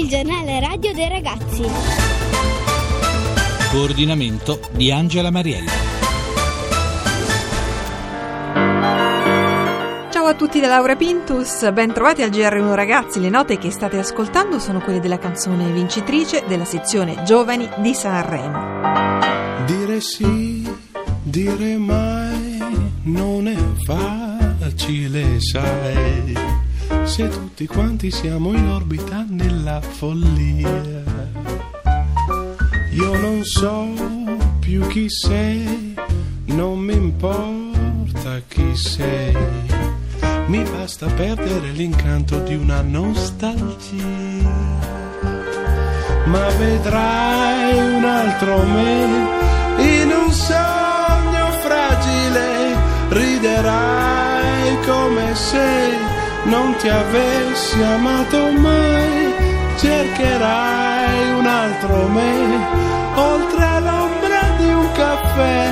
il giornale radio dei ragazzi. Coordinamento di Angela Mariella. Ciao a tutti da Laura Pintus, ben trovati al GR1 ragazzi. Le note che state ascoltando sono quelle della canzone vincitrice della sezione Giovani di Sanremo. Dire sì, dire mai non è facile, sai. Se tutti quanti siamo in orbita nella follia. Io non so più chi sei, non mi importa chi sei. Mi basta perdere l'incanto di una nostalgia. Ma vedrai un altro me in un sogno non ti avessi amato mai. Cercherai un altro me oltre l'ombra di un caffè.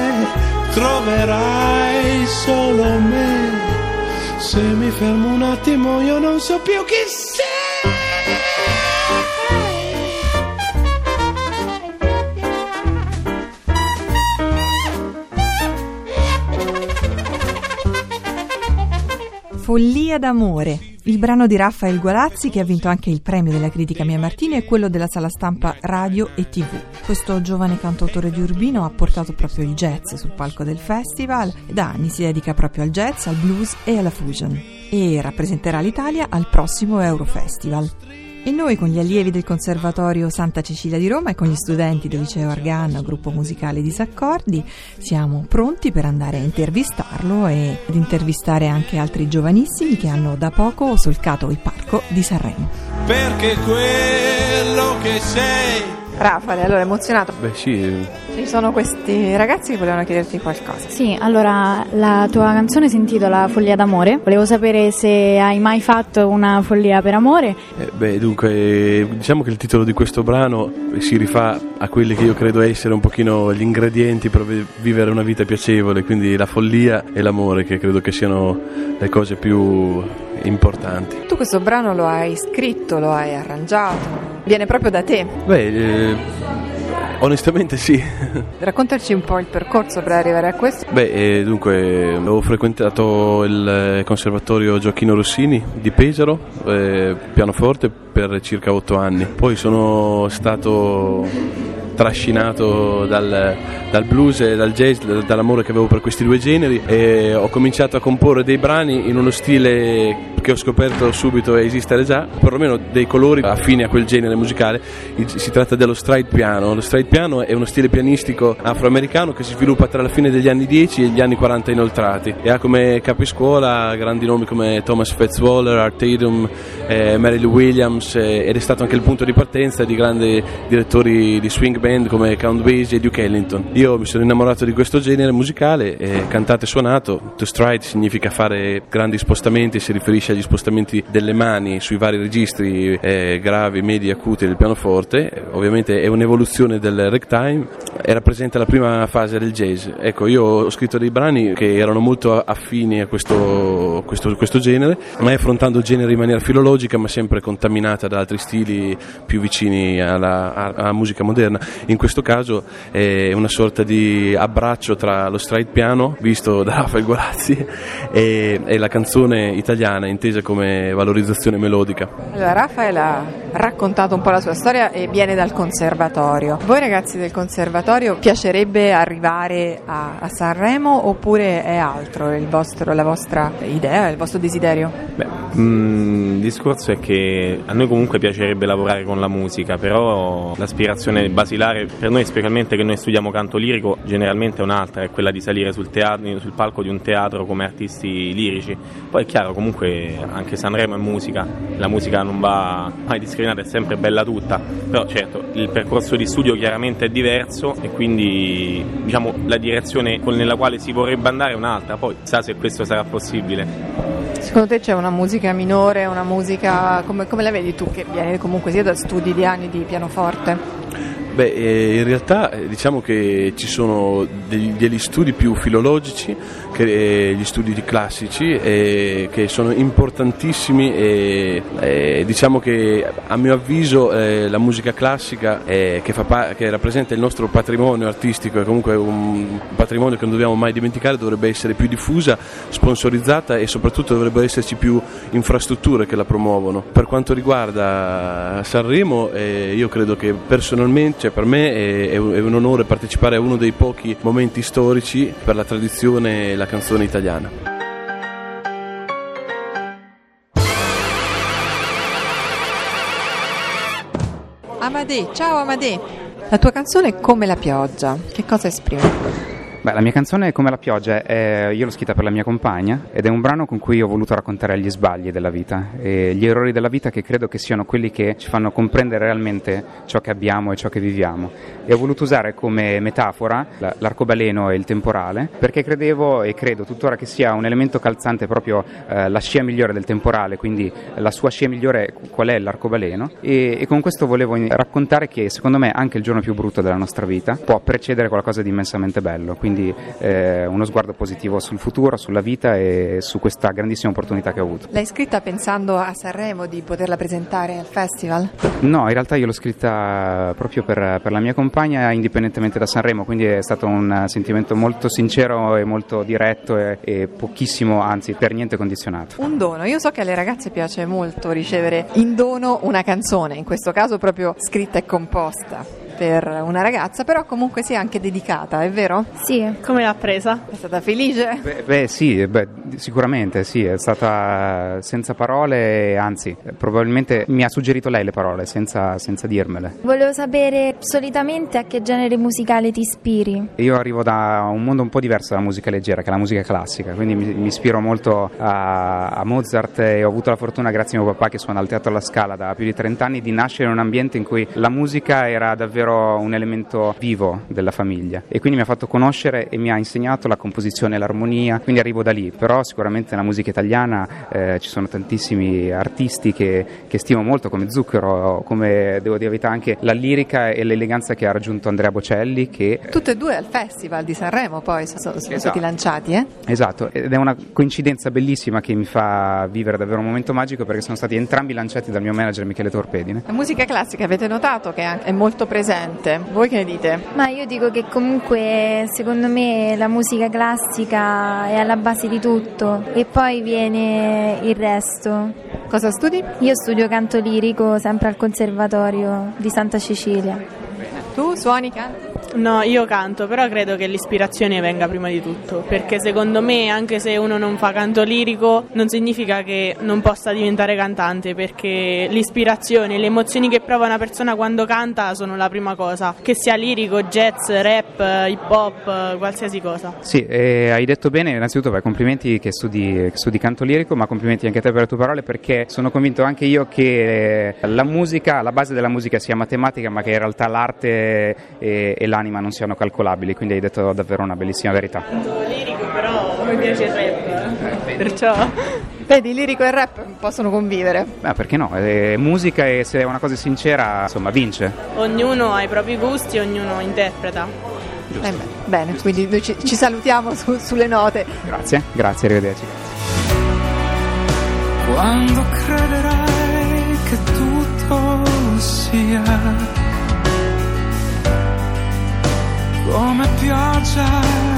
Troverai solo me. Se mi fermo un attimo io non so più chi sei. Follia d'amore, il brano di Raffaele Gualazzi che ha vinto anche il premio della critica Mia Martini e quello della sala stampa radio e tv. Questo giovane cantautore di Urbino ha portato proprio il jazz sul palco del festival e da anni si dedica proprio al jazz, al blues e alla fusion e rappresenterà l'Italia al prossimo Eurofestival. E noi con gli allievi del Conservatorio Santa Cecilia di Roma e con gli studenti del Liceo Arganna, gruppo musicale Disaccordi, siamo pronti per andare a intervistarlo e ad intervistare anche altri giovanissimi che hanno da poco solcato il parco di Sanremo. Perché quello che sei Raffaele, allora emozionato? Beh sì, Ci sono questi ragazzi che volevano chiederti qualcosa. Sì, allora la tua canzone si intitola Follia d'amore. Volevo sapere se hai mai fatto una follia per amore. eh, beh dunque diciamo che il titolo di questo brano si rifà a quelli che io credo essere un pochino gli ingredienti per vi- vivere una vita piacevole, quindi la follia e l'amore che credo che siano le cose più importanti. Tu questo brano lo hai scritto, lo hai arrangiato, viene proprio da te. Beh, eh, onestamente sì. Raccontaci un po' il percorso per arrivare a questo. Beh, eh, dunque, ho frequentato il eh, conservatorio Gioacchino Rossini di Pesaro, eh, pianoforte, per circa otto anni. Poi sono stato trascinato dal, dal blues e dal jazz, dall'amore che avevo per questi due generi e ho cominciato a comporre dei brani in uno stile che ho scoperto subito esistere già, perlomeno dei colori affini a quel genere musicale. Si tratta dello stride piano. Lo stride piano è uno stile pianistico afroamericano che si sviluppa tra la fine degli anni 10 e gli anni 40 inoltrati e ha come capiscuola grandi nomi come Thomas Fettswaller, Art Tatum, eh, Mary Lou Williams eh, ed è stato anche il punto di partenza di grandi direttori di swing band come Count Basie e Duke Ellington. Io mi sono innamorato di questo genere musicale, eh, cantato e suonato. To stride significa fare grandi spostamenti, si riferisce agli spostamenti delle mani sui vari registri eh, gravi, medi acuti del pianoforte. Ovviamente è un'evoluzione del ragtime e rappresenta la prima fase del jazz. Ecco, io ho scritto dei brani che erano molto affini a questo, questo, questo genere, mai affrontando il genere in maniera filologica, ma sempre contaminata da altri stili più vicini alla, alla musica moderna. In questo caso è una sorta di abbraccio tra lo stride piano, visto da Raffaele Guarazzi, e, e la canzone italiana, intesa come valorizzazione melodica. Allora, Raffaele ha raccontato un po' la sua storia e viene dal conservatorio. Voi ragazzi del conservatorio piacerebbe arrivare a, a Sanremo oppure è altro il vostro- la vostra idea, il vostro desiderio? Beh, mm, il discorso è che a noi comunque piacerebbe lavorare con la musica, però l'aspirazione basilare per noi, specialmente che noi studiamo canto lirico, generalmente è un'altra, è quella di salire sul, teatro, sul palco di un teatro come artisti lirici. Poi è chiaro, comunque anche Sanremo è musica, la musica non va mai discriminata, è sempre bella tutta, però certo il percorso di studio chiaramente è diverso e quindi diciamo la direzione nella quale si vorrebbe andare è un'altra, poi sa se questo sarà possibile. Secondo te c'è una musica minore, una musica come, come la vedi tu che viene comunque sia da studi di anni di pianoforte? Beh, eh, in realtà eh, diciamo che ci sono degli, degli studi più filologici, che, eh, gli studi classici, eh, che sono importantissimi e eh, diciamo che a mio avviso eh, la musica classica che, pa- che, rappresenta il nostro patrimonio artistico e comunque un patrimonio che non dobbiamo mai dimenticare dovrebbe essere più diffusa, sponsorizzata e soprattutto dovrebbero esserci più infrastrutture che la promuovono. Per quanto riguarda Sanremo io credo che personalmente cioè per me è, è, un onore partecipare a uno dei pochi momenti storici per la tradizione e la canzone italiana. Amadè, ciao Amadè. La tua canzone è Come la pioggia. Che cosa esprime? Beh, la mia canzone è Come la pioggia, è, io l'ho scritta per la mia compagna ed è un brano con cui ho voluto raccontare gli sbagli della vita e gli errori della vita che credo che siano quelli che ci fanno comprendere realmente ciò che abbiamo e ciò che viviamo. E ho voluto usare come metafora l'arcobaleno e il temporale perché credevo e credo tuttora che sia un elemento calzante proprio eh, la scia migliore del temporale, quindi la sua scia migliore qual è l'arcobaleno e, e con questo volevo raccontare che secondo me anche il giorno più brutto della nostra vita può precedere qualcosa di immensamente bello. Quindi quindi eh, uno sguardo positivo sul futuro, sulla vita e su questa grandissima opportunità che ho avuto. L'hai scritta pensando a Sanremo di poterla presentare al festival? No, in realtà io l'ho scritta proprio per, per la mia compagna indipendentemente da Sanremo, quindi è stato un sentimento molto sincero e molto diretto e, e pochissimo, anzi per niente condizionato. Un dono, io so che alle ragazze piace molto ricevere in dono una canzone, in questo caso proprio scritta e composta per una ragazza, però comunque sia anche dedicata, è vero? Sì. Come l'ha presa? È stata felice? Beh, beh sì, beh, sicuramente sì, è stata senza parole, anzi, probabilmente mi ha suggerito lei le parole senza, senza dirmele. Volevo sapere solitamente a che genere musicale ti ispiri? Io arrivo da un mondo un po' diverso dalla musica leggera, che è la musica classica, quindi mi, mi ispiro molto a, a, Mozart e ho avuto la fortuna, grazie a mio papà che suona al Teatro alla Scala da più di 30 anni, di nascere in un ambiente in cui la musica era davvero davvero un elemento vivo della famiglia e quindi mi ha fatto conoscere e mi ha insegnato la composizione e l'armonia, quindi arrivo da lì, però sicuramente nella musica italiana eh, ci sono tantissimi artisti che, che, stimo molto come Zucchero, come devo dire anche la lirica e l'eleganza che ha raggiunto Andrea Bocelli che... Tutte e due al Festival di Sanremo poi sono, sono esatto. stati lanciati, eh? Esatto, ed è una coincidenza bellissima che mi fa vivere davvero un momento magico perché sono stati entrambi lanciati dal mio manager Michele Torpedine. La musica classica avete notato che è molto presente presente. Voi che ne dite? Ma io dico che comunque secondo me la musica classica è alla base di tutto e poi viene il resto. Cosa studi? Io studio canto lirico sempre al Conservatorio di Santa Cecilia. Tu suoni canto? No, io canto, però credo che l'ispirazione venga prima di tutto, perché secondo me anche se uno non fa canto lirico non significa che non possa diventare cantante, perché l'ispirazione, le emozioni che prova una persona quando canta sono la prima cosa, che sia lirico, jazz, rap, hip hop, qualsiasi cosa. Sì, eh, hai detto bene, innanzitutto beh, complimenti che studi, che studi, canto lirico, ma complimenti anche a te per le tue parole, perché sono convinto anche io che la musica, la base della musica sia matematica, ma che in realtà l'arte e, e la l'anima non siano calcolabili, quindi hai detto davvero una bellissima verità. lirico, però mi piace il rap, perciò... Vedi, lirico e rap possono convivere. Beh, perché no? È musica e se è una cosa sincera, insomma, vince. Ognuno ha i propri gusti, ognuno interpreta. Eh bene, quindi noi ci, ci salutiamo su, sulle note. Grazie, grazie, arrivederci. Quando crederai come pioggia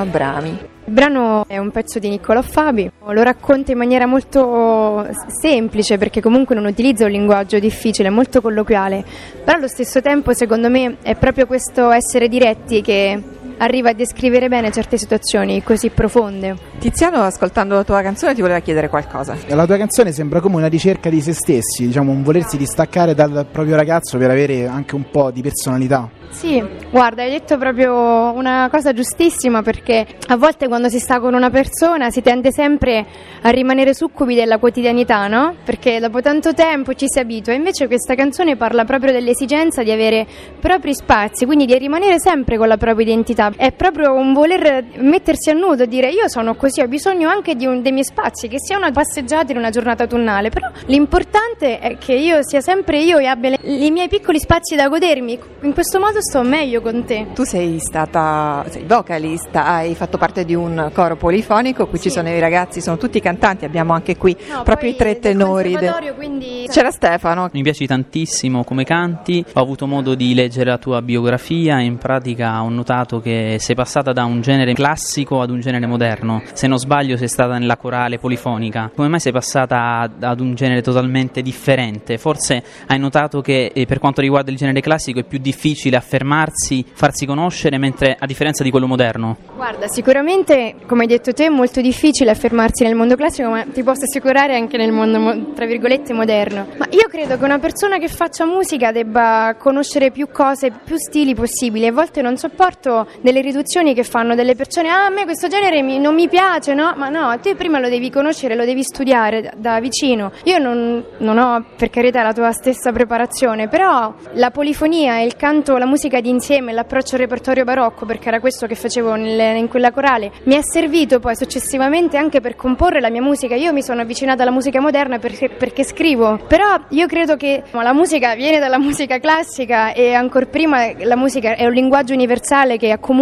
Abrami il brano è un pezzo di Niccolò Fabi, lo racconta in maniera molto semplice perché comunque non utilizza un linguaggio difficile, molto colloquiale, però allo stesso tempo secondo me è proprio questo essere diretti che arriva a descrivere bene certe situazioni così profonde. Tiziano, ascoltando la tua canzone, ti voleva chiedere qualcosa. La tua canzone sembra come una ricerca di se stessi, diciamo un volersi distaccare dal proprio ragazzo per avere anche un po' di personalità. Sì, guarda, hai detto proprio una cosa giustissima perché a volte quando si sta con una persona si tende sempre a rimanere succubi della quotidianità, no? Perché dopo tanto tempo ci si abitua. Invece questa canzone parla proprio dell'esigenza di avere propri spazi, quindi di rimanere sempre con la propria identità. È proprio un voler mettersi a nudo, dire io sono così, ho bisogno anche di un, dei miei spazi, che sia una passeggiata in una giornata autunnale, però l'importante è che io sia sempre io e abbia le, i miei piccoli spazi da godermi. In questo modo sto meglio con te. Tu sei stata sei vocalista, hai fatto parte di un coro polifonico, qui sì. ci sono i ragazzi, sono tutti cantanti, abbiamo anche qui no, proprio i tre tenori. De... Quindi... C'era Stefano. Mi piaci tantissimo come canti, ho avuto modo di leggere la tua biografia e in pratica ho notato che sei passata da un genere classico ad un genere moderno. Se non sbaglio sei stata nella corale polifonica. Come mai sei passata ad un genere totalmente differente? Forse hai notato che eh, per quanto riguarda il genere classico è più difficile affermarsi, farsi conoscere, mentre a differenza di quello moderno? Guarda, sicuramente, come hai detto te, è molto difficile affermarsi nel mondo classico, ma ti posso assicurare anche nel mondo, tra virgolette, moderno. Ma io credo che una persona che faccia musica debba conoscere più cose, più stili possibili. A volte non sopporto delle riduzioni che fanno delle persone, ah, a me questo genere mi, non mi piace, no? Ma no, te prima lo devi conoscere, lo devi studiare da, da vicino. Io non, non ho, per carità, la tua stessa preparazione, però la polifonia, il canto, la musica d'insieme, l'approccio al repertorio barocco, perché era questo che facevo nel, in quella corale, mi è servito poi successivamente anche per comporre la mia musica. Io mi sono avvicinata alla musica moderna perché, perché scrivo, però io credo che la musica viene dalla musica classica e ancora prima la musica è un linguaggio universale che accomuna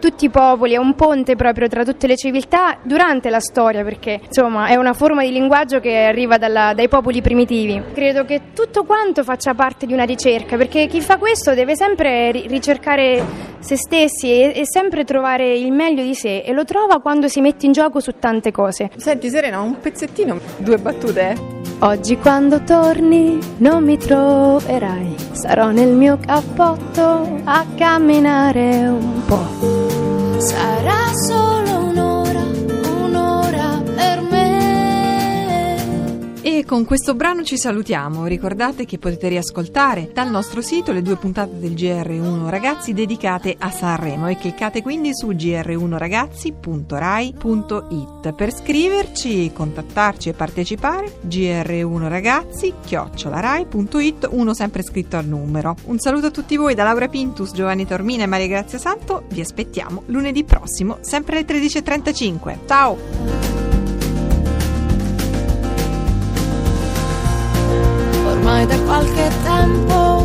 tutti i popoli, è un ponte proprio tra tutte le civiltà durante la storia, perché insomma è una forma di linguaggio che arriva dalla, dai popoli primitivi. Credo che tutto quanto faccia parte di una ricerca, perché chi fa questo deve sempre ricercare se stessi e, e sempre trovare il meglio di sé e lo trova quando si mette in gioco su tante cose. Senti Serena, un pezzettino, due battute. Oggi quando torni non mi troverai, sarò nel mio cappotto a camminare un po'. Sarà solo E con questo brano ci salutiamo. Ricordate che potete riascoltare dal nostro sito le due puntate del GR1 Ragazzi dedicate a Sanremo e cliccate quindi su gr1ragazzi.rai.it per scriverci, contattarci e partecipare. GR1 Ragazzi chiocciolarai.it, uno sempre scritto al numero. Un saluto a tutti voi da Laura Pintus, Giovanni Tormina e Maria Grazia Santo. Vi aspettiamo lunedì prossimo, sempre alle 13.35. Ciao! Qualche tempo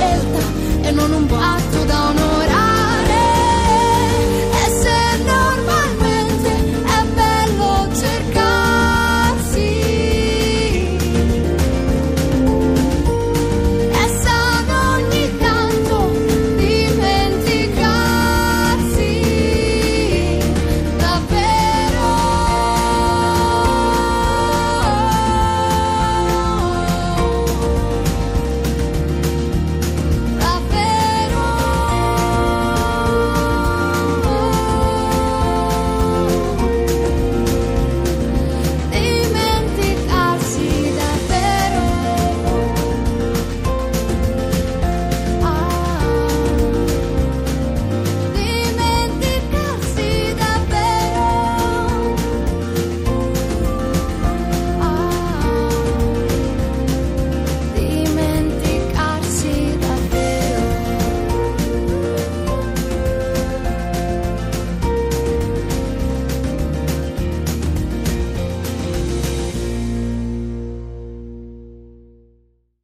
scelta e non un boato